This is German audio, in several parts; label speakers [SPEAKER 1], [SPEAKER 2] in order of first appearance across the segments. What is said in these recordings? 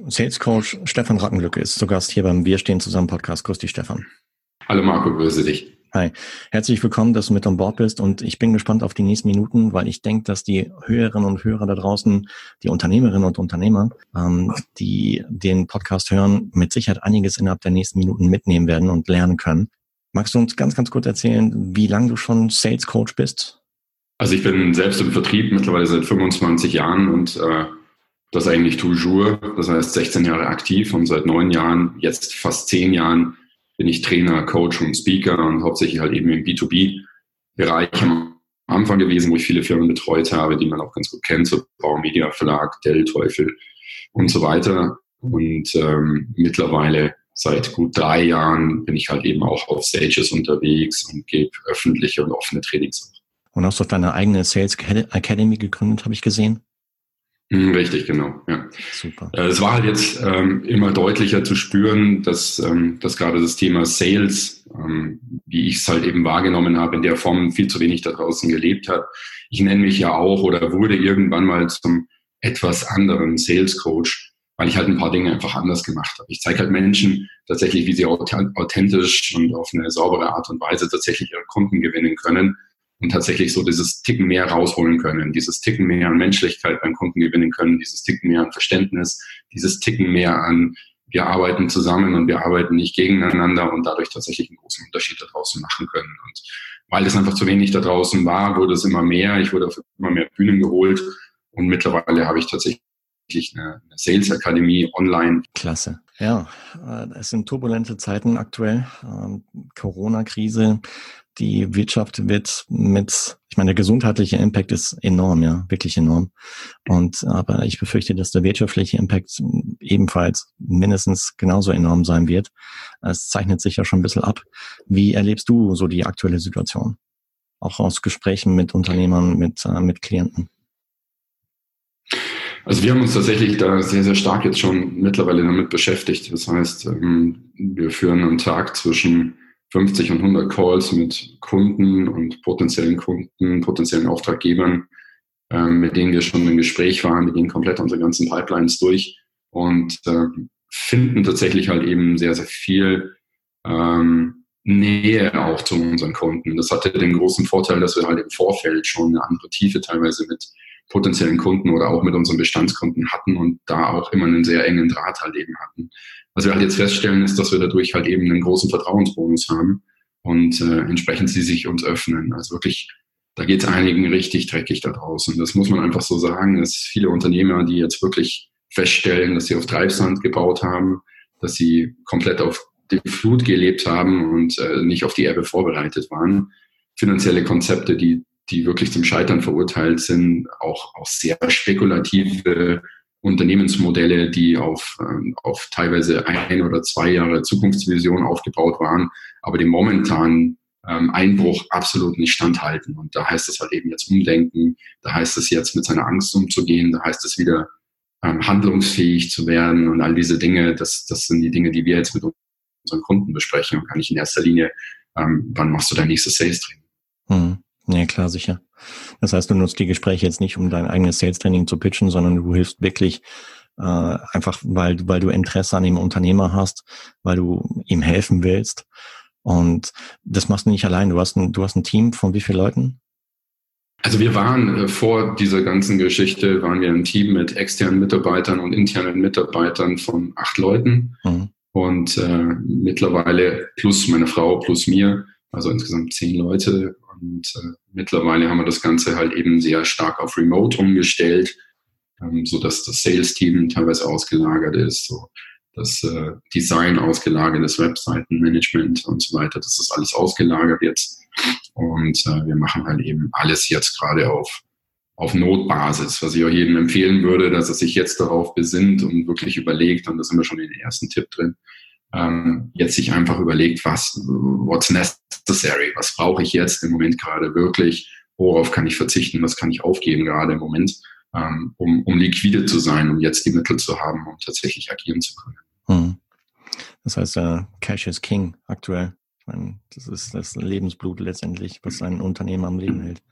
[SPEAKER 1] Sales Coach Stefan Rackenlücke ist zu Gast hier beim Wir stehen zusammen Podcast. Grüß dich, Stefan.
[SPEAKER 2] Hallo Marco, grüße dich.
[SPEAKER 1] Hi, herzlich willkommen, dass du mit an Bord bist und ich bin gespannt auf die nächsten Minuten, weil ich denke, dass die Hörerinnen und Hörer da draußen, die Unternehmerinnen und Unternehmer, ähm, die den Podcast hören, mit Sicherheit einiges innerhalb der nächsten Minuten mitnehmen werden und lernen können. Magst du uns ganz, ganz kurz erzählen, wie lange du schon Sales Coach bist?
[SPEAKER 2] Also ich bin selbst im Vertrieb mittlerweile seit 25 Jahren und äh, das eigentlich toujours, das heißt 16 Jahre aktiv und seit neun Jahren, jetzt fast zehn Jahren bin ich Trainer, Coach und Speaker und hauptsächlich halt eben im B2B-Bereich am Anfang gewesen, wo ich viele Firmen betreut habe, die man auch ganz gut kennt, so Baumedia Verlag, Dell, Teufel und so weiter. Und ähm, mittlerweile seit gut drei Jahren bin ich halt eben auch auf Stages unterwegs und gebe öffentliche und offene Trainings.
[SPEAKER 1] Und hast du deine eigene Sales Academy gegründet, habe ich gesehen?
[SPEAKER 2] Hm, richtig, genau. Ja. Super. Äh, es war halt jetzt ähm, immer deutlicher zu spüren, dass, ähm, dass gerade das Thema Sales, ähm, wie ich es halt eben wahrgenommen habe, in der Form viel zu wenig da draußen gelebt hat. Ich nenne mich ja auch oder wurde irgendwann mal zum etwas anderen Sales Coach, weil ich halt ein paar Dinge einfach anders gemacht habe. Ich zeige halt Menschen tatsächlich, wie sie authentisch und auf eine saubere Art und Weise tatsächlich ihre Kunden gewinnen können und tatsächlich so dieses Ticken mehr rausholen können, dieses Ticken mehr an Menschlichkeit beim Kunden gewinnen können, dieses Ticken mehr an Verständnis, dieses Ticken mehr an, wir arbeiten zusammen und wir arbeiten nicht gegeneinander und dadurch tatsächlich einen großen Unterschied da draußen machen können. Und weil es einfach zu wenig da draußen war, wurde es immer mehr. Ich wurde auf immer mehr Bühnen geholt und mittlerweile habe ich tatsächlich eine, Sales Akademie online.
[SPEAKER 1] Klasse. Ja, äh, es sind turbulente Zeiten aktuell. Ähm, Corona-Krise die Wirtschaft wird mit, ich meine, der gesundheitliche Impact ist enorm, ja, wirklich enorm. Und aber ich befürchte, dass der wirtschaftliche Impact ebenfalls mindestens genauso enorm sein wird. Es zeichnet sich ja schon ein bisschen ab. Wie erlebst du so die aktuelle Situation? Auch aus Gesprächen mit Unternehmern, mit, äh, mit Klienten?
[SPEAKER 2] Also wir haben uns tatsächlich da sehr, sehr stark jetzt schon mittlerweile damit beschäftigt. Das heißt, ähm, wir führen einen Tag zwischen 50 und 100 Calls mit Kunden und potenziellen Kunden, potenziellen Auftraggebern, ähm, mit denen wir schon im Gespräch waren. Wir gehen komplett unsere ganzen Pipelines durch und äh, finden tatsächlich halt eben sehr, sehr viel ähm, Nähe auch zu unseren Kunden. Das hatte den großen Vorteil, dass wir halt im Vorfeld schon eine andere Tiefe teilweise mit potenziellen Kunden oder auch mit unseren Bestandskunden hatten und da auch immer einen sehr engen Draht halt eben hatten. Was wir halt jetzt feststellen, ist, dass wir dadurch halt eben einen großen Vertrauensbonus haben und äh, entsprechend sie sich uns öffnen. Also wirklich, da geht es einigen richtig dreckig da draußen. Das muss man einfach so sagen, dass viele Unternehmer, die jetzt wirklich feststellen, dass sie auf Treibsand gebaut haben, dass sie komplett auf die Flut gelebt haben und äh, nicht auf die Erbe vorbereitet waren. Finanzielle Konzepte, die, die wirklich zum Scheitern verurteilt sind, auch, auch sehr spekulative Unternehmensmodelle, die auf, ähm, auf teilweise ein oder zwei Jahre Zukunftsvision aufgebaut waren, aber dem momentanen ähm, Einbruch absolut nicht standhalten. Und da heißt es halt eben jetzt umdenken, da heißt es jetzt mit seiner Angst umzugehen, da heißt es wieder ähm, handlungsfähig zu werden und all diese Dinge, das, das sind die Dinge, die wir jetzt mit unseren Kunden besprechen und gar nicht in erster Linie, ähm, wann machst du dein nächstes Sales-Training.
[SPEAKER 1] Hm. Ja, klar, sicher. Das heißt, du nutzt die Gespräche jetzt nicht, um dein eigenes Sales-Training zu pitchen, sondern du hilfst wirklich äh, einfach, weil, weil du Interesse an dem Unternehmer hast, weil du ihm helfen willst. Und das machst du nicht allein. Du hast ein, du hast ein Team von wie vielen Leuten?
[SPEAKER 2] Also wir waren äh, vor dieser ganzen Geschichte, waren wir ein Team mit externen Mitarbeitern und internen Mitarbeitern von acht Leuten. Mhm. Und äh, mittlerweile plus meine Frau, plus mir, also insgesamt zehn Leute. Und äh, mittlerweile haben wir das Ganze halt eben sehr stark auf Remote umgestellt, ähm, so dass das Sales-Team teilweise ausgelagert ist, so das äh, Design ausgelagert ist, Webseitenmanagement und so weiter. Das ist alles ausgelagert jetzt. Und äh, wir machen halt eben alles jetzt gerade auf, auf Notbasis, was ich auch jedem empfehlen würde, dass er sich jetzt darauf besinnt und wirklich überlegt, und da sind wir schon in den ersten Tipp drin, ähm, jetzt sich einfach überlegt, was, what's necessary, was brauche ich jetzt im Moment gerade wirklich, worauf kann ich verzichten, was kann ich aufgeben gerade im Moment, ähm, um, um liquide zu sein, um jetzt die Mittel zu haben, um tatsächlich agieren zu können. Hm.
[SPEAKER 1] Das heißt, äh, Cash is King aktuell. Ich meine, das ist das Lebensblut letztendlich, was ein Unternehmen am Leben hält.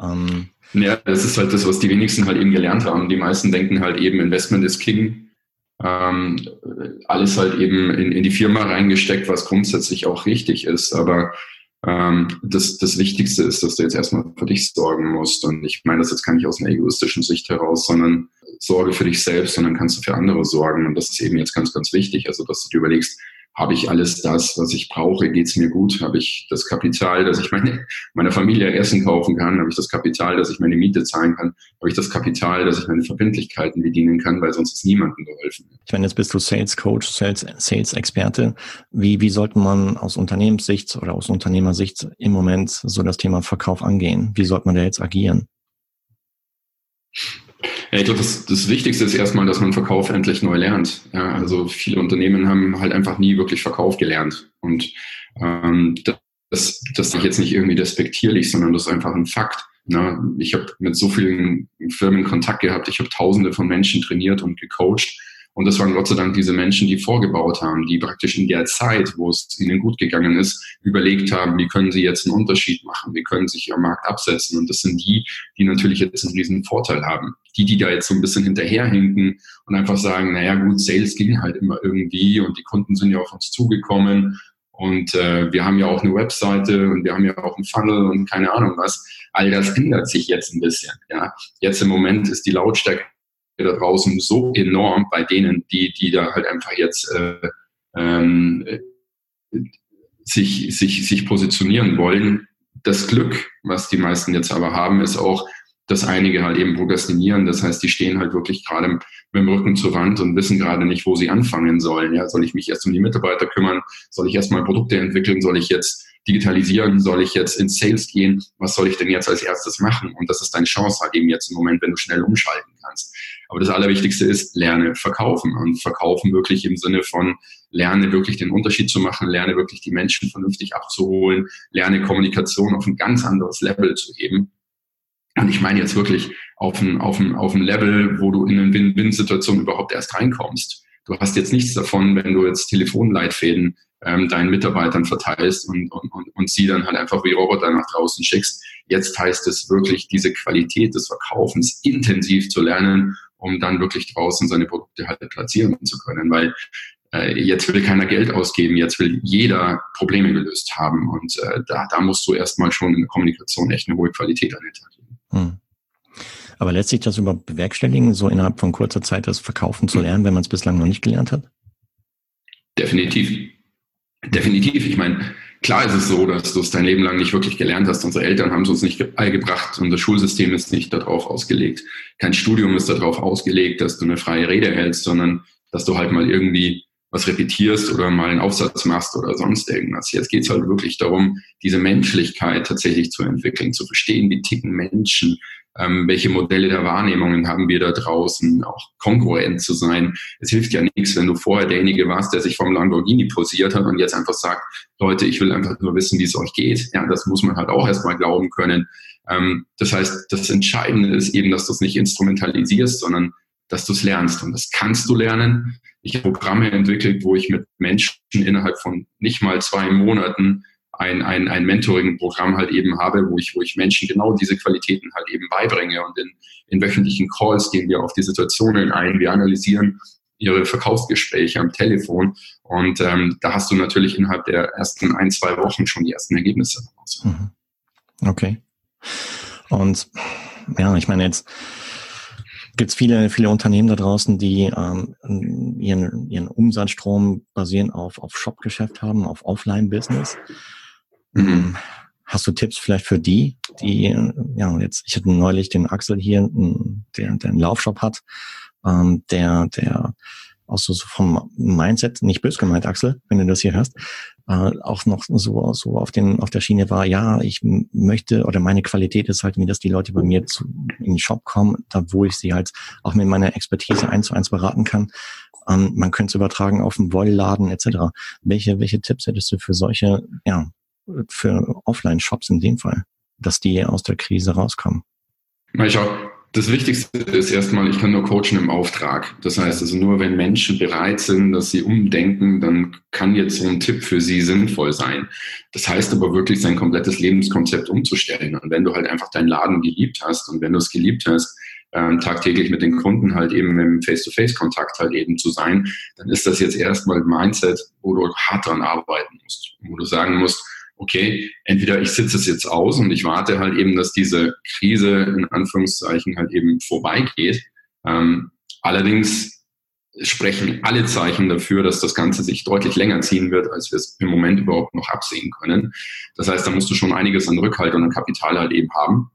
[SPEAKER 2] Ähm, ja, das ist halt das, was die wenigsten halt eben gelernt haben. Die meisten denken halt eben, Investment ist King ähm, alles halt eben in, in die Firma reingesteckt, was grundsätzlich auch richtig ist. Aber ähm, das, das Wichtigste ist, dass du jetzt erstmal für dich sorgen musst. Und ich meine das jetzt gar nicht aus einer egoistischen Sicht heraus, sondern sorge für dich selbst und dann kannst du für andere sorgen. Und das ist eben jetzt ganz, ganz wichtig. Also, dass du dir überlegst, habe ich alles das, was ich brauche? Geht es mir gut? Habe ich das Kapital, dass ich meine, meiner Familie Essen kaufen kann? Habe ich das Kapital, dass ich meine Miete zahlen kann? Habe ich das Kapital, dass ich meine Verbindlichkeiten bedienen kann? Weil sonst ist niemandem geholfen.
[SPEAKER 1] Ich meine, jetzt bist du Sales Coach, Sales, Sales Experte. Wie, wie sollte man aus Unternehmenssicht oder aus Unternehmersicht im Moment so das Thema Verkauf angehen? Wie sollte man da jetzt agieren?
[SPEAKER 2] Ja, ich glaube, das, das Wichtigste ist erstmal, dass man Verkauf endlich neu lernt. Ja, also viele Unternehmen haben halt einfach nie wirklich Verkauf gelernt. Und ähm, das, das ist jetzt nicht irgendwie despektierlich, sondern das ist einfach ein Fakt. Na, ich habe mit so vielen Firmen Kontakt gehabt, ich habe tausende von Menschen trainiert und gecoacht und das waren Gott sei Dank diese Menschen, die vorgebaut haben, die praktisch in der Zeit, wo es ihnen gut gegangen ist, überlegt haben, wie können sie jetzt einen Unterschied machen, wie können sich am Markt absetzen. Und das sind die, die natürlich jetzt einen riesen Vorteil haben. Die, die da jetzt so ein bisschen hinterherhinken und einfach sagen, naja gut, Sales ging halt immer irgendwie und die Kunden sind ja auf uns zugekommen und äh, wir haben ja auch eine Webseite und wir haben ja auch einen Funnel und keine Ahnung was. All das ändert sich jetzt ein bisschen. Ja. Jetzt im Moment ist die Lautstärke da draußen so enorm bei denen, die, die da halt einfach jetzt äh, ähm, sich, sich, sich positionieren wollen. Das Glück, was die meisten jetzt aber haben, ist auch, dass einige halt eben prokrastinieren. Das heißt, die stehen halt wirklich gerade mit dem Rücken zur Wand und wissen gerade nicht, wo sie anfangen sollen. Ja, soll ich mich erst um die Mitarbeiter kümmern? Soll ich erstmal Produkte entwickeln? Soll ich jetzt digitalisieren? Soll ich jetzt in Sales gehen? Was soll ich denn jetzt als erstes machen? Und das ist deine Chance halt eben jetzt im Moment, wenn du schnell umschalten kannst. Aber das Allerwichtigste ist, lerne verkaufen und verkaufen wirklich im Sinne von lerne wirklich den Unterschied zu machen, lerne wirklich die Menschen vernünftig abzuholen, lerne Kommunikation auf ein ganz anderes Level zu heben. Und ich meine jetzt wirklich auf ein, auf ein, auf ein Level, wo du in eine Win-Win-Situation überhaupt erst reinkommst. Du hast jetzt nichts davon, wenn du jetzt Telefonleitfäden ähm, deinen Mitarbeitern verteilst und, und, und, und sie dann halt einfach wie Roboter nach draußen schickst. Jetzt heißt es wirklich, diese Qualität des Verkaufens intensiv zu lernen, um dann wirklich draußen seine Produkte halt platzieren zu können. Weil äh, jetzt will keiner Geld ausgeben, jetzt will jeder Probleme gelöst haben. Und äh, da, da musst du erstmal schon in der Kommunikation echt eine hohe Qualität an den Tag. Hm.
[SPEAKER 1] Aber lässt sich das überhaupt bewerkstelligen, so innerhalb von kurzer Zeit das Verkaufen zu lernen, wenn man es bislang noch nicht gelernt hat?
[SPEAKER 2] Definitiv. Definitiv. Ich meine, klar ist es so, dass du es dein Leben lang nicht wirklich gelernt hast. Unsere Eltern haben es uns nicht beigebracht das Schulsystem ist nicht darauf ausgelegt. Kein Studium ist darauf ausgelegt, dass du eine freie Rede hältst, sondern dass du halt mal irgendwie was repetierst oder mal einen Aufsatz machst oder sonst irgendwas. Jetzt geht es halt wirklich darum, diese Menschlichkeit tatsächlich zu entwickeln, zu verstehen, wie ticken Menschen, ähm, welche Modelle der Wahrnehmungen haben wir da draußen, auch kongruent zu sein. Es hilft ja nichts, wenn du vorher derjenige warst, der sich vom Lamborghini posiert hat und jetzt einfach sagt, Leute, ich will einfach nur wissen, wie es euch geht. Ja, das muss man halt auch erstmal glauben können. Ähm, das heißt, das Entscheidende ist eben, dass du es nicht instrumentalisierst, sondern dass du es lernst. Und das kannst du lernen. Ich habe Programme entwickelt, wo ich mit Menschen innerhalb von nicht mal zwei Monaten ein, ein, ein Mentoring-Programm halt eben habe, wo ich, wo ich Menschen genau diese Qualitäten halt eben beibringe. Und in, in wöchentlichen Calls gehen wir auf die Situationen ein. Wir analysieren ihre Verkaufsgespräche am Telefon. Und ähm, da hast du natürlich innerhalb der ersten ein, zwei Wochen schon die ersten Ergebnisse. Mhm.
[SPEAKER 1] Okay. Und ja, ich meine jetzt gibt es viele, viele Unternehmen da draußen, die ähm, ihren, ihren Umsatzstrom basieren auf, auf Shop-Geschäft haben, auf Offline-Business. Mhm. Hast du Tipps vielleicht für die, die, ja, jetzt, ich hatte neulich den Axel hier, der, der einen Laufshop hat, ähm, der, der auch so, vom Mindset, nicht bös gemeint, Axel, wenn du das hier hörst, äh, auch noch so, so auf, den, auf der Schiene war, ja, ich möchte oder meine Qualität ist halt mir, dass die Leute bei mir zu, in den Shop kommen, da wo ich sie halt auch mit meiner Expertise eins zu eins beraten kann. Ähm, man könnte es übertragen auf einen Wollladen etc. Welche, welche Tipps hättest du für solche, ja, für Offline-Shops in dem Fall, dass die aus der Krise rauskommen?
[SPEAKER 2] Ich. Das Wichtigste ist erstmal, ich kann nur coachen im Auftrag. Das heißt also nur, wenn Menschen bereit sind, dass sie umdenken, dann kann jetzt so ein Tipp für sie sinnvoll sein. Das heißt aber wirklich, sein komplettes Lebenskonzept umzustellen. Und wenn du halt einfach deinen Laden geliebt hast und wenn du es geliebt hast, ähm, tagtäglich mit den Kunden halt eben im Face-to-Face-Kontakt halt eben zu sein, dann ist das jetzt erstmal ein Mindset, wo du hart dran arbeiten musst, wo du sagen musst, okay, entweder ich sitze es jetzt aus und ich warte halt eben, dass diese Krise in Anführungszeichen halt eben vorbeigeht. Ähm, allerdings sprechen alle Zeichen dafür, dass das Ganze sich deutlich länger ziehen wird, als wir es im Moment überhaupt noch absehen können. Das heißt, da musst du schon einiges an Rückhalt und an Kapital halt eben haben.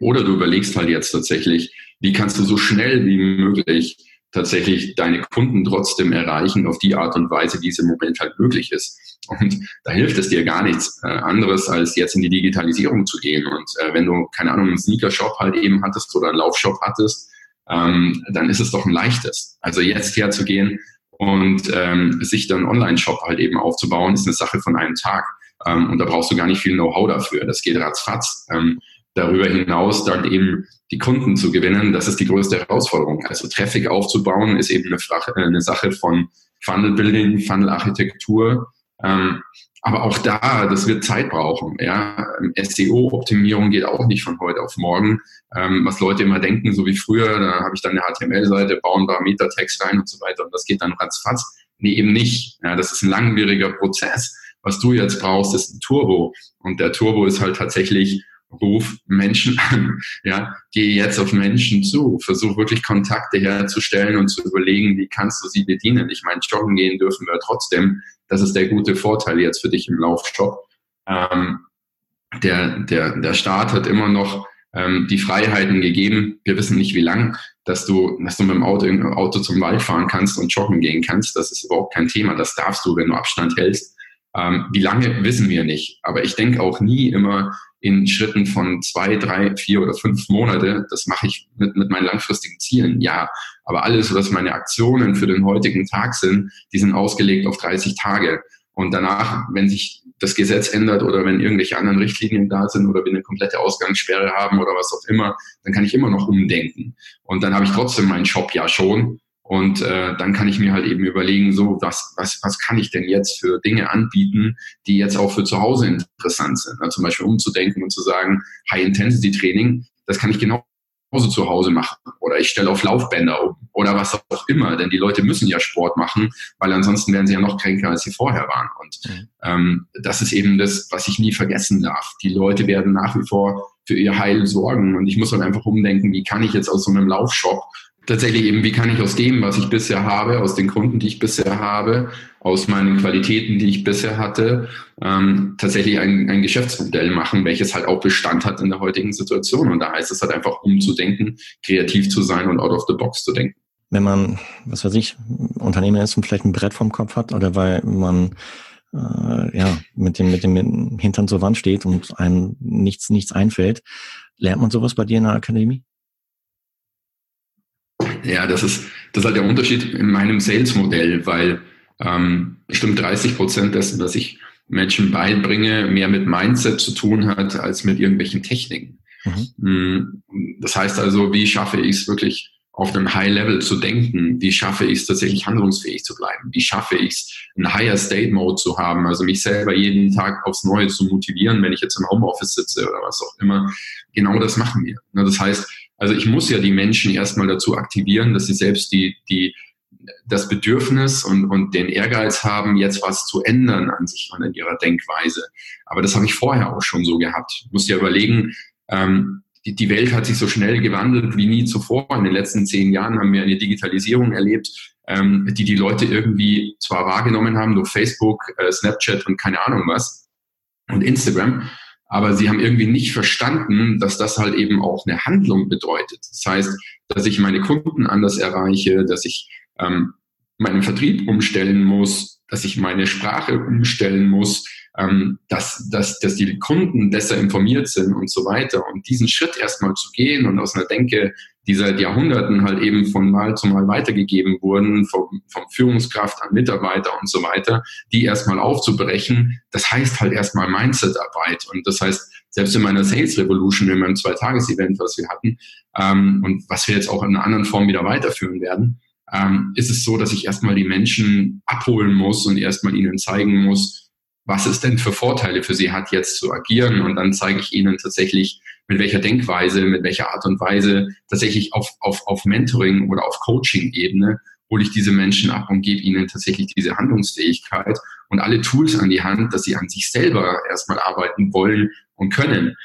[SPEAKER 2] Oder du überlegst halt jetzt tatsächlich, wie kannst du so schnell wie möglich tatsächlich deine Kunden trotzdem erreichen auf die Art und Weise, wie es im Moment halt möglich ist. Und da hilft es dir gar nichts äh, anderes, als jetzt in die Digitalisierung zu gehen. Und äh, wenn du, keine Ahnung, einen Sneaker-Shop halt eben hattest oder einen Laufshop hattest, ähm, dann ist es doch ein leichtes. Also jetzt herzugehen und ähm, sich dann Online-Shop halt eben aufzubauen, ist eine Sache von einem Tag. Ähm, und da brauchst du gar nicht viel Know-how dafür. Das geht ratzfatz. Darüber hinaus dann eben die Kunden zu gewinnen, das ist die größte Herausforderung. Also Traffic aufzubauen ist eben eine, Frage, äh, eine Sache von Funnel Building, Funnel Architektur. Ähm, aber auch da, das wird Zeit brauchen. Ja, SEO-Optimierung geht auch nicht von heute auf morgen. Ähm, was Leute immer denken, so wie früher, da habe ich dann eine HTML-Seite, bauen ein paar Meta-Text rein und so weiter und das geht dann ratzfatz. Nee, eben nicht. Ja, das ist ein langwieriger Prozess. Was du jetzt brauchst, ist ein Turbo. Und der Turbo ist halt tatsächlich ruf Menschen an, ja, geh jetzt auf Menschen zu, versuch wirklich Kontakte herzustellen und zu überlegen, wie kannst du sie bedienen. Ich meine, joggen gehen dürfen wir trotzdem. Das ist der gute Vorteil jetzt für dich im Laufshop. Ähm, der, der, der Staat hat immer noch ähm, die Freiheiten gegeben. Wir wissen nicht, wie lang, dass du, dass du mit dem Auto, Auto zum Wald fahren kannst und joggen gehen kannst. Das ist überhaupt kein Thema. Das darfst du, wenn du Abstand hältst. Ähm, wie lange wissen wir nicht. Aber ich denke auch nie immer, in Schritten von zwei, drei, vier oder fünf Monate. Das mache ich mit, mit meinen langfristigen Zielen, ja. Aber alles, was meine Aktionen für den heutigen Tag sind, die sind ausgelegt auf 30 Tage. Und danach, wenn sich das Gesetz ändert oder wenn irgendwelche anderen Richtlinien da sind oder wir eine komplette Ausgangssperre haben oder was auch immer, dann kann ich immer noch umdenken. Und dann habe ich trotzdem meinen Shop ja schon und äh, dann kann ich mir halt eben überlegen, so was, was, was kann ich denn jetzt für Dinge anbieten, die jetzt auch für zu Hause interessant sind. Also zum Beispiel umzudenken und zu sagen, High-Intensity-Training, das kann ich genau zu Hause machen oder ich stelle auf Laufbänder um oder was auch immer, denn die Leute müssen ja Sport machen, weil ansonsten wären sie ja noch kränker, als sie vorher waren. Und mhm. ähm, das ist eben das, was ich nie vergessen darf. Die Leute werden nach wie vor für ihr Heil sorgen und ich muss halt einfach umdenken, wie kann ich jetzt aus so einem Laufshop tatsächlich eben, wie kann ich aus dem, was ich bisher habe, aus den Kunden, die ich bisher habe, aus meinen Qualitäten, die ich bisher hatte, ähm, tatsächlich ein, ein Geschäftsmodell machen, welches halt auch Bestand hat in der heutigen Situation. Und da heißt es halt einfach umzudenken, kreativ zu sein und out of the box zu denken.
[SPEAKER 1] Wenn man, was weiß ich, Unternehmer ist und vielleicht ein Brett vom Kopf hat oder weil man äh, ja mit dem, mit dem Hintern zur Wand steht und einem nichts, nichts einfällt, lernt man sowas bei dir in der Akademie?
[SPEAKER 2] Ja, das ist, das ist halt der Unterschied in meinem Sales-Modell, weil ähm, bestimmt 30 Prozent dessen, was ich Menschen beibringe, mehr mit Mindset zu tun hat, als mit irgendwelchen Techniken. Mhm. Mm, das heißt also, wie schaffe ich es wirklich auf einem High-Level zu denken? Wie schaffe ich es tatsächlich handlungsfähig zu bleiben? Wie schaffe ich es, einen Higher State Mode zu haben? Also mich selber jeden Tag aufs Neue zu motivieren, wenn ich jetzt im Homeoffice sitze oder was auch immer. Genau das machen wir. Das heißt, also ich muss ja die Menschen erstmal dazu aktivieren, dass sie selbst die, die, das Bedürfnis und, und den Ehrgeiz haben, jetzt was zu ändern an sich und in ihrer Denkweise. Aber das habe ich vorher auch schon so gehabt. Ich muss ja überlegen, ähm, die, die Welt hat sich so schnell gewandelt wie nie zuvor. In den letzten zehn Jahren haben wir eine Digitalisierung erlebt, ähm, die die Leute irgendwie zwar wahrgenommen haben durch Facebook, äh, Snapchat und keine Ahnung was und Instagram, aber sie haben irgendwie nicht verstanden, dass das halt eben auch eine Handlung bedeutet. Das heißt, dass ich meine Kunden anders erreiche, dass ich ähm, meinen Vertrieb umstellen muss, dass ich meine Sprache umstellen muss, ähm, dass, dass, dass die Kunden besser informiert sind und so weiter. Und diesen Schritt erstmal zu gehen und aus einer Denke, die seit Jahrhunderten halt eben von Mal zu Mal weitergegeben wurden, vom, vom Führungskraft an Mitarbeiter und so weiter, die erstmal aufzubrechen, das heißt halt erstmal Mindset-Arbeit. Und das heißt, selbst in meiner Sales Revolution, in meinem Zwei-Tages-Event, was wir hatten, ähm, und was wir jetzt auch in einer anderen Form wieder weiterführen werden, ähm, ist es so, dass ich erstmal die Menschen abholen muss und erstmal ihnen zeigen muss, was es denn für Vorteile für sie hat, jetzt zu agieren. Und dann zeige ich ihnen tatsächlich, mit welcher Denkweise, mit welcher Art und Weise tatsächlich auf, auf, auf Mentoring oder auf Coaching-Ebene hole ich diese Menschen ab und gebe ihnen tatsächlich diese Handlungsfähigkeit und alle Tools an die Hand, dass sie an sich selber erstmal arbeiten wollen und können.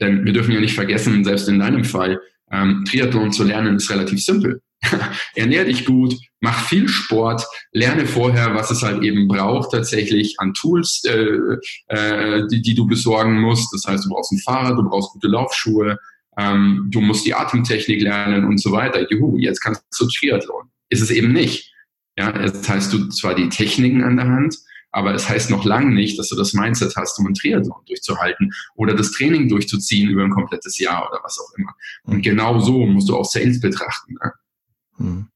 [SPEAKER 2] Denn wir dürfen ja nicht vergessen, selbst in deinem Fall, ähm, Triathlon zu lernen ist relativ simpel. Ernähr dich gut, mach viel Sport, lerne vorher, was es halt eben braucht, tatsächlich an Tools, äh, äh, die, die du besorgen musst. Das heißt, du brauchst ein Fahrrad, du brauchst gute Laufschuhe, ähm, du musst die Atemtechnik lernen und so weiter. Juhu, jetzt kannst du Triathlon. Ist es eben nicht. Ja, das heißt, du zwar die Techniken an der Hand, aber es heißt noch lange nicht, dass du das Mindset hast, um ein Triathlon durchzuhalten oder das Training durchzuziehen über ein komplettes Jahr oder was auch immer. Und mhm. genau so musst du auch Sales betrachten. Ne?
[SPEAKER 1] Mhm.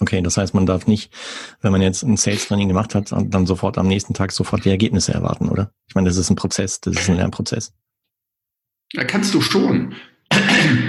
[SPEAKER 1] Okay, das heißt, man darf nicht, wenn man jetzt ein Sales-Training gemacht hat, dann sofort am nächsten Tag sofort die Ergebnisse erwarten, oder? Ich meine, das ist ein Prozess, das ist ein Lernprozess.
[SPEAKER 2] Ja, kannst du schon.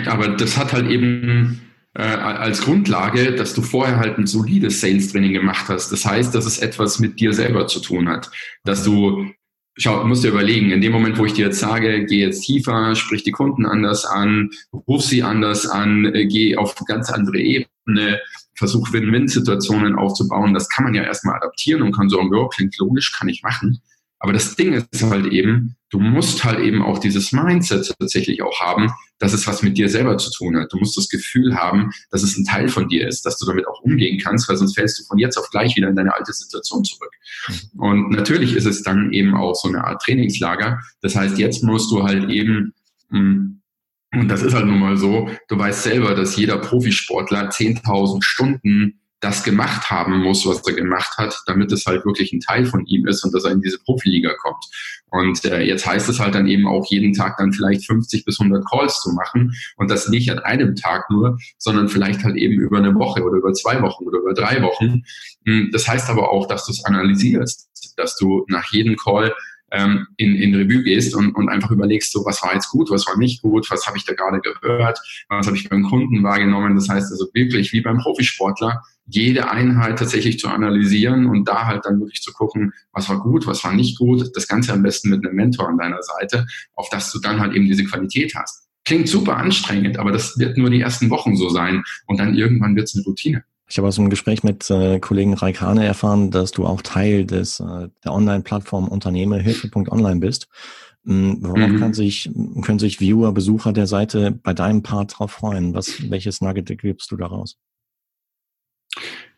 [SPEAKER 2] Aber das hat halt eben äh, als Grundlage, dass du vorher halt ein solides Sales-Training gemacht hast. Das heißt, dass es etwas mit dir selber zu tun hat. Dass du, schau, musst dir überlegen, in dem Moment, wo ich dir jetzt sage, geh jetzt tiefer, sprich die Kunden anders an, ruf sie anders an, äh, geh auf ganz andere Ebene, versuch Win-Win-Situationen aufzubauen, das kann man ja erstmal adaptieren und kann sagen, ja, klingt logisch, kann ich machen. Aber das Ding ist halt eben, du musst halt eben auch dieses Mindset tatsächlich auch haben, dass es was mit dir selber zu tun hat. Du musst das Gefühl haben, dass es ein Teil von dir ist, dass du damit auch umgehen kannst, weil sonst fällst du von jetzt auf gleich wieder in deine alte Situation zurück. Und natürlich ist es dann eben auch so eine Art Trainingslager. Das heißt, jetzt musst du halt eben, hm, und das ist halt nun mal so, du weißt selber, dass jeder Profisportler 10.000 Stunden das gemacht haben muss, was er gemacht hat, damit es halt wirklich ein Teil von ihm ist und dass er in diese Profiliga kommt. Und äh, jetzt heißt es halt dann eben auch jeden Tag dann vielleicht 50 bis 100 Calls zu machen und das nicht an einem Tag nur, sondern vielleicht halt eben über eine Woche oder über zwei Wochen oder über drei Wochen. Hm, das heißt aber auch, dass du es analysierst, dass du nach jedem Call ähm, in, in Revue gehst und, und einfach überlegst, so was war jetzt gut, was war nicht gut, was habe ich da gerade gehört, was habe ich beim Kunden wahrgenommen. Das heißt also wirklich wie beim Profisportler, jede Einheit tatsächlich zu analysieren und da halt dann wirklich zu gucken, was war gut, was war nicht gut. Das Ganze am besten mit einem Mentor an deiner Seite, auf dass du dann halt eben diese Qualität hast. Klingt super anstrengend, aber das wird nur die ersten Wochen so sein und dann irgendwann wird es eine Routine.
[SPEAKER 1] Ich habe aus einem Gespräch mit äh, Kollegen Raikane erfahren, dass du auch Teil des äh, der Online-Plattform Unternehmerhilfe.online bist. Ähm, worauf mhm. kann sich, können sich Viewer, Besucher der Seite bei deinem Part drauf freuen? Was, welches Nugget gibst du daraus?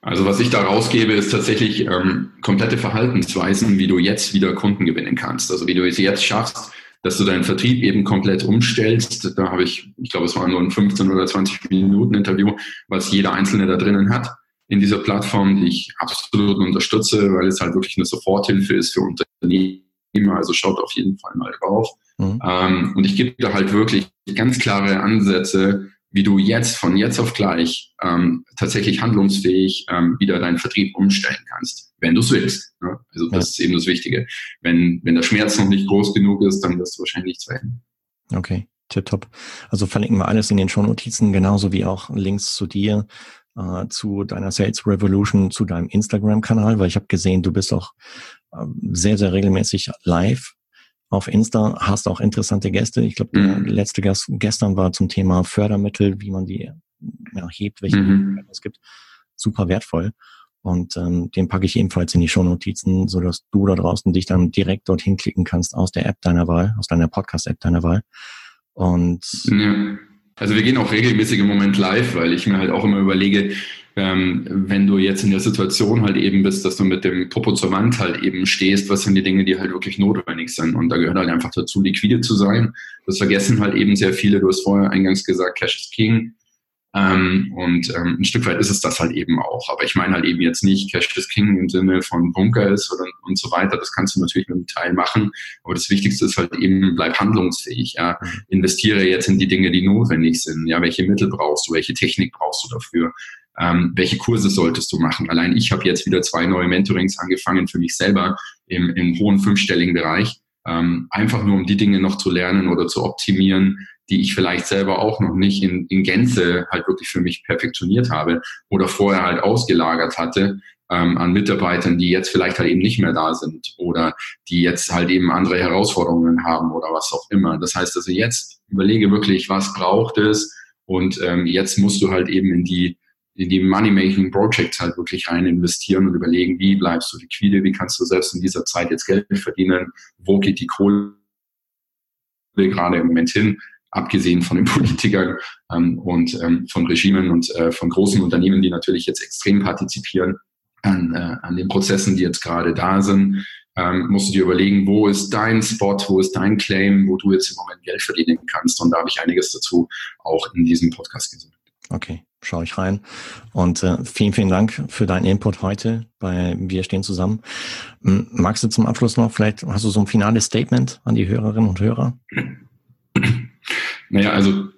[SPEAKER 2] Also was ich da rausgebe, ist tatsächlich ähm, komplette Verhaltensweisen, wie du jetzt wieder Kunden gewinnen kannst. Also wie du es jetzt schaffst, dass du deinen Vertrieb eben komplett umstellst. Da habe ich, ich glaube, es war nur ein 15 oder 20 Minuten Interview, was jeder Einzelne da drinnen hat in dieser Plattform, die ich absolut unterstütze, weil es halt wirklich eine Soforthilfe ist für Unternehmer. Also schaut auf jeden Fall mal drauf. Mhm. Ähm, und ich gebe da halt wirklich ganz klare Ansätze, wie du jetzt von jetzt auf gleich ähm, tatsächlich handlungsfähig ähm, wieder deinen Vertrieb umstellen kannst, wenn du es willst. Ne? Also das ja. ist eben das Wichtige. Wenn, wenn der Schmerz noch nicht groß genug ist, dann wirst du wahrscheinlich nichts verändern.
[SPEAKER 1] Okay, tipptopp. Also verlinken wir alles in den Shownotizen, genauso wie auch Links zu dir, äh, zu deiner Sales Revolution, zu deinem Instagram-Kanal, weil ich habe gesehen, du bist auch äh, sehr, sehr regelmäßig live auf Insta, hast auch interessante Gäste. Ich glaube, der mhm. letzte Gast gestern war zum Thema Fördermittel, wie man die ja, hebt, welche mhm. es gibt. Super wertvoll. Und ähm, den packe ich ebenfalls in die Shownotizen, so dass du da draußen dich dann direkt dorthin klicken kannst aus der App deiner Wahl, aus deiner Podcast-App deiner Wahl. Und
[SPEAKER 2] ja. Also wir gehen auch regelmäßig im Moment live, weil ich mir halt auch immer überlege, ähm, wenn du jetzt in der Situation halt eben bist, dass du mit dem Popo zur Wand halt eben stehst, was sind die Dinge, die halt wirklich notwendig sind. Und da gehört halt einfach dazu, liquide zu sein. Das vergessen halt eben sehr viele. Du hast vorher eingangs gesagt, Cash is King. Ähm, und ähm, ein Stück weit ist es das halt eben auch. Aber ich meine halt eben jetzt nicht Cash is King im Sinne von Bunker ist oder, und so weiter. Das kannst du natürlich mit einem Teil machen. Aber das Wichtigste ist halt eben, bleib handlungsfähig. Ja. Mhm. Investiere jetzt in die Dinge, die notwendig sind. Ja, welche Mittel brauchst du? Welche Technik brauchst du dafür? Ähm, welche Kurse solltest du machen? Allein ich habe jetzt wieder zwei neue Mentorings angefangen für mich selber im, im hohen fünfstelligen Bereich. Ähm, einfach nur um die Dinge noch zu lernen oder zu optimieren, die ich vielleicht selber auch noch nicht in, in Gänze halt wirklich für mich perfektioniert habe oder vorher halt ausgelagert hatte, ähm, an Mitarbeitern, die jetzt vielleicht halt eben nicht mehr da sind oder die jetzt halt eben andere Herausforderungen haben oder was auch immer. Das heißt also jetzt überlege wirklich, was braucht es und ähm, jetzt musst du halt eben in die in die Money-Making Projects halt wirklich rein investieren und überlegen, wie bleibst du liquide, wie kannst du selbst in dieser Zeit jetzt Geld verdienen, wo geht die Kohle gerade im Moment hin, abgesehen von den Politikern ähm, und ähm, von Regimen und äh, von großen Unternehmen, die natürlich jetzt extrem partizipieren an, äh, an den Prozessen, die jetzt gerade da sind, ähm, musst du dir überlegen, wo ist dein Spot, wo ist dein Claim, wo du jetzt im Moment Geld verdienen kannst. Und da habe ich einiges dazu auch in diesem Podcast gesagt.
[SPEAKER 1] Okay, schaue ich rein. Und äh, vielen, vielen Dank für deinen Input heute bei Wir stehen zusammen. Magst du zum Abschluss noch, vielleicht hast du so ein finales Statement an die Hörerinnen und Hörer?
[SPEAKER 2] Naja, also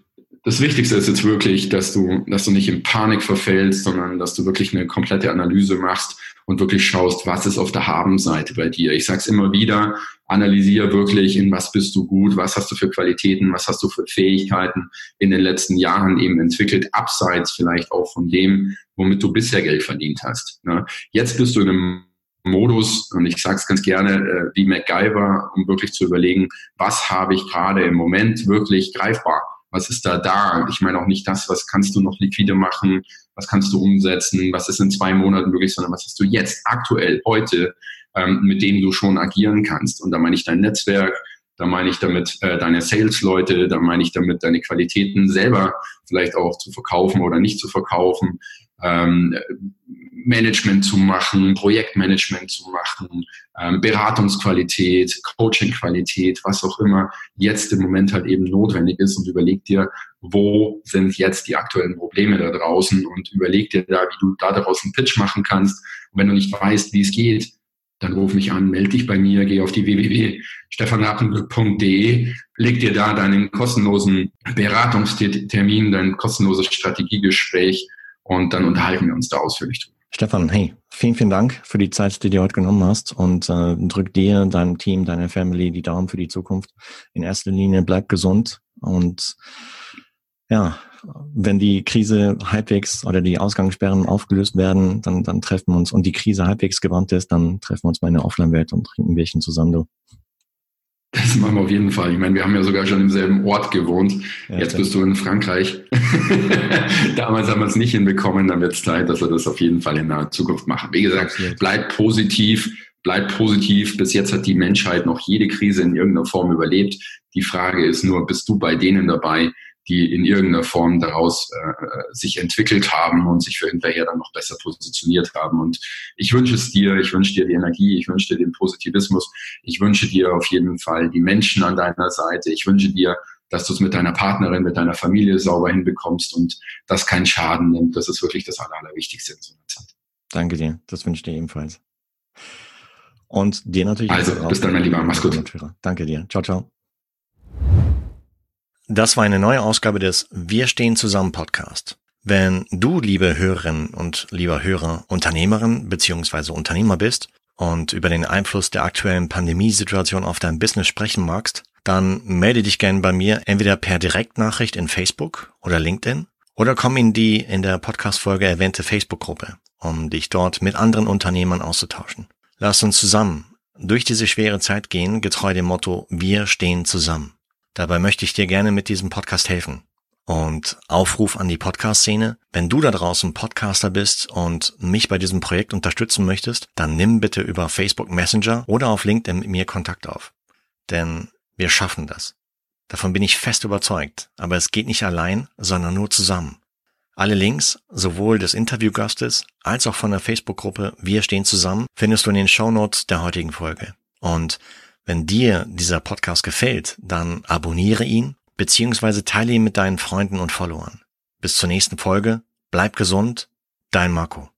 [SPEAKER 2] das Wichtigste ist jetzt wirklich, dass du, dass du nicht in Panik verfällst, sondern dass du wirklich eine komplette Analyse machst und wirklich schaust, was ist auf der Habenseite bei dir. Ich sage es immer wieder, analysiere wirklich, in was bist du gut, was hast du für Qualitäten, was hast du für Fähigkeiten in den letzten Jahren eben entwickelt, abseits vielleicht auch von dem, womit du bisher Geld verdient hast. Ne? Jetzt bist du in einem Modus, und ich sage es ganz gerne, äh, wie MacGyver, um wirklich zu überlegen, was habe ich gerade im Moment wirklich greifbar was ist da da? Ich meine auch nicht das, was kannst du noch liquide machen, was kannst du umsetzen, was ist in zwei Monaten möglich, sondern was hast du jetzt, aktuell, heute, ähm, mit dem du schon agieren kannst. Und da meine ich dein Netzwerk, da meine ich damit äh, deine Sales-Leute, da meine ich damit deine Qualitäten selber vielleicht auch zu verkaufen oder nicht zu verkaufen, ähm, Management zu machen, Projektmanagement zu machen, ähm, Beratungsqualität, Coachingqualität, was auch immer jetzt im Moment halt eben notwendig ist und überleg dir, wo sind jetzt die aktuellen Probleme da draußen und überleg dir da, wie du da daraus einen Pitch machen kannst. Und wenn du nicht weißt, wie es geht, dann ruf mich an, melde dich bei mir, geh auf die www.stefanrapenglück.de, leg dir da deinen kostenlosen Beratungstermin, dein kostenloses Strategiegespräch und dann unterhalten wir uns da ausführlich drüber.
[SPEAKER 1] Stefan, hey, vielen, vielen Dank für die Zeit, die du heute genommen hast und äh, drück dir, deinem Team, deiner Family die Daumen für die Zukunft. In erster Linie bleib gesund und ja, wenn die Krise halbwegs oder die Ausgangssperren aufgelöst werden, dann, dann treffen wir uns und die Krise halbwegs gewandt ist, dann treffen wir uns mal in der Offline-Welt und trinken ein Bierchen zusammen. Du.
[SPEAKER 2] Das machen wir auf jeden Fall. Ich meine, wir haben ja sogar schon im selben Ort gewohnt. Ja, Jetzt bist du in Frankreich. Damals haben wir es nicht hinbekommen. Dann wird es Zeit, dass wir das auf jeden Fall in der Zukunft machen. Wie gesagt, bleib positiv, bleib positiv. Bis jetzt hat die Menschheit noch jede Krise in irgendeiner Form überlebt. Die Frage ist nur, bist du bei denen dabei, die in irgendeiner Form daraus äh, sich entwickelt haben und sich für hinterher dann noch besser positioniert haben. Und ich wünsche es dir, ich wünsche dir die Energie, ich wünsche dir den Positivismus, ich wünsche dir auf jeden Fall die Menschen an deiner Seite, ich wünsche dir, dass du es mit deiner Partnerin, mit deiner Familie sauber hinbekommst und das keinen Schaden nimmt. Das ist wirklich das Allerwichtigste in so einer Zeit.
[SPEAKER 1] Danke dir, das wünsche ich dir ebenfalls. Und dir natürlich.
[SPEAKER 2] Also, bis dann, mein Lieber, mach's gut.
[SPEAKER 1] Danke dir. Ciao, ciao. Das war eine neue Ausgabe des Wir stehen zusammen Podcast. Wenn du, liebe Hörerinnen und lieber Hörer, Unternehmerin bzw. Unternehmer bist und über den Einfluss der aktuellen Pandemiesituation auf dein Business sprechen magst, dann melde dich gerne bei mir entweder per Direktnachricht in Facebook oder LinkedIn oder komm in die in der Podcast-Folge erwähnte Facebook-Gruppe, um dich dort mit anderen Unternehmern auszutauschen. Lass uns zusammen durch diese schwere Zeit gehen, getreu dem Motto Wir stehen zusammen. Dabei möchte ich dir gerne mit diesem Podcast helfen. Und Aufruf an die Podcast-Szene. Wenn du da draußen Podcaster bist und mich bei diesem Projekt unterstützen möchtest, dann nimm bitte über Facebook Messenger oder auf LinkedIn mit mir Kontakt auf. Denn wir schaffen das. Davon bin ich fest überzeugt. Aber es geht nicht allein, sondern nur zusammen. Alle Links, sowohl des Interviewgastes als auch von der Facebook-Gruppe Wir stehen zusammen, findest du in den Show Notes der heutigen Folge. Und wenn dir dieser Podcast gefällt, dann abonniere ihn beziehungsweise teile ihn mit deinen Freunden und Followern. Bis zur nächsten Folge, bleib gesund, dein Marco.